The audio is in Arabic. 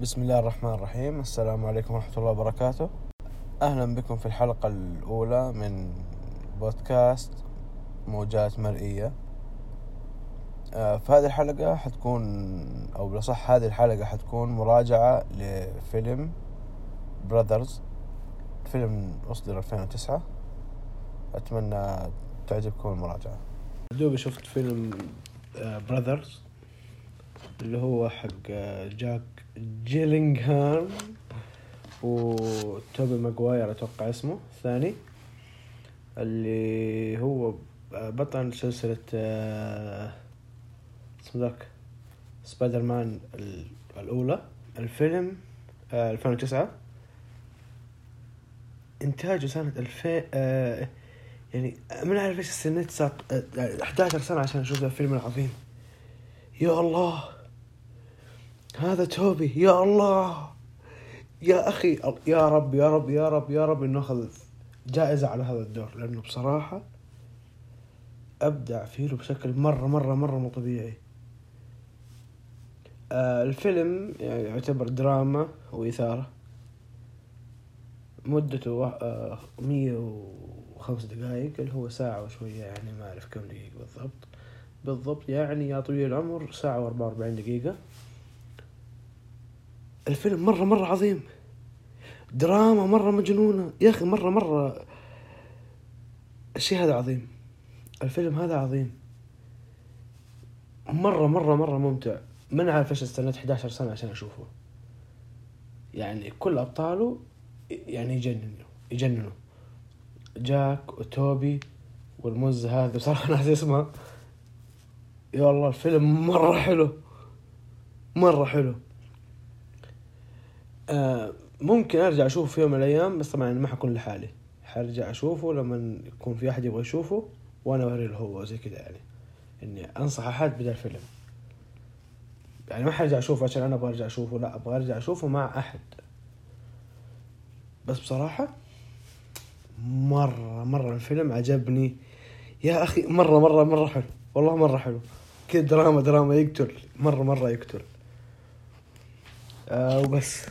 بسم الله الرحمن الرحيم. السلام عليكم ورحمة الله وبركاته. أهلا بكم في الحلقة الأولى من بودكاست موجات مرئية. آه، في هذه الحلقة حتكون أو بصح هذه الحلقة حتكون مراجعة لفيلم براذرز فيلم أصدر 2009 أتمنى تعجبكم المراجعة. دوبي شفت فيلم Brothers اللي هو حق آه، جيك جيلينهال وتوبي ماجواير أتوقع اسمه الثاني. اللي هو بطل سلسلة آه، اسمه ذاك سبايدر مان الأولى. الفيلم آه، 2009 إنتاجه سنة 2000 آه، يعني ما أعرف إيش السنة 11 سنة عشان أشوف ذا الفيلم العظيم. يا الله! هذا توبي يا الله. يا أخي يا رب يا رب يا رب يا رب إنه اخذ جائزة على هذا الدور لأنه بصراحة أبدع فيه بشكل مرة مرة مرة مو طبيعي. آه الفيلم يعني يعتبر دراما وإثارة. مدته آه مية وخمس دقائق اللي هو ساعة وشوية يعني ما أعرف كم دقيقة بالضبط. بالضبط يعني يا طويل العمر ساعة وأربعة وأربعين دقيقة. الفيلم مرة مرة عظيم. دراما مرة مجنونة. يا أخي مرة مرة الشيء هذا عظيم. الفيلم هذا عظيم. مرة مرة مرة ممتع. ما عارف إيش استنيت 11 سنة عشان أشوفه. يعني كل أبطاله يعني يجننوا يجننوا. جاك وتوبي والمز هذا بصراحة ناس اسمها يا الله الفيلم مرة حلو. مرة حلو. آه ممكن أرجع أشوفه في يوم من الأيام بس طبعا ما حكون لحالي. حرجع أشوفه لما يكون في أحد يبغى يشوفه وأنا اوري له هو زي كذا يعني. إني أنصح أحد بدا الفيلم يعني ما حرجع أشوفه عشان أنا أبغى أرجع أشوفه لا أبغى أرجع أشوفه مع أحد. بس بصراحة مرة مرة الفيلم عجبني. يا أخي مرة مرة مرة حلو. والله مرة حلو. كذا دراما دراما يقتل. مرة مرة يقتل. آه وبس.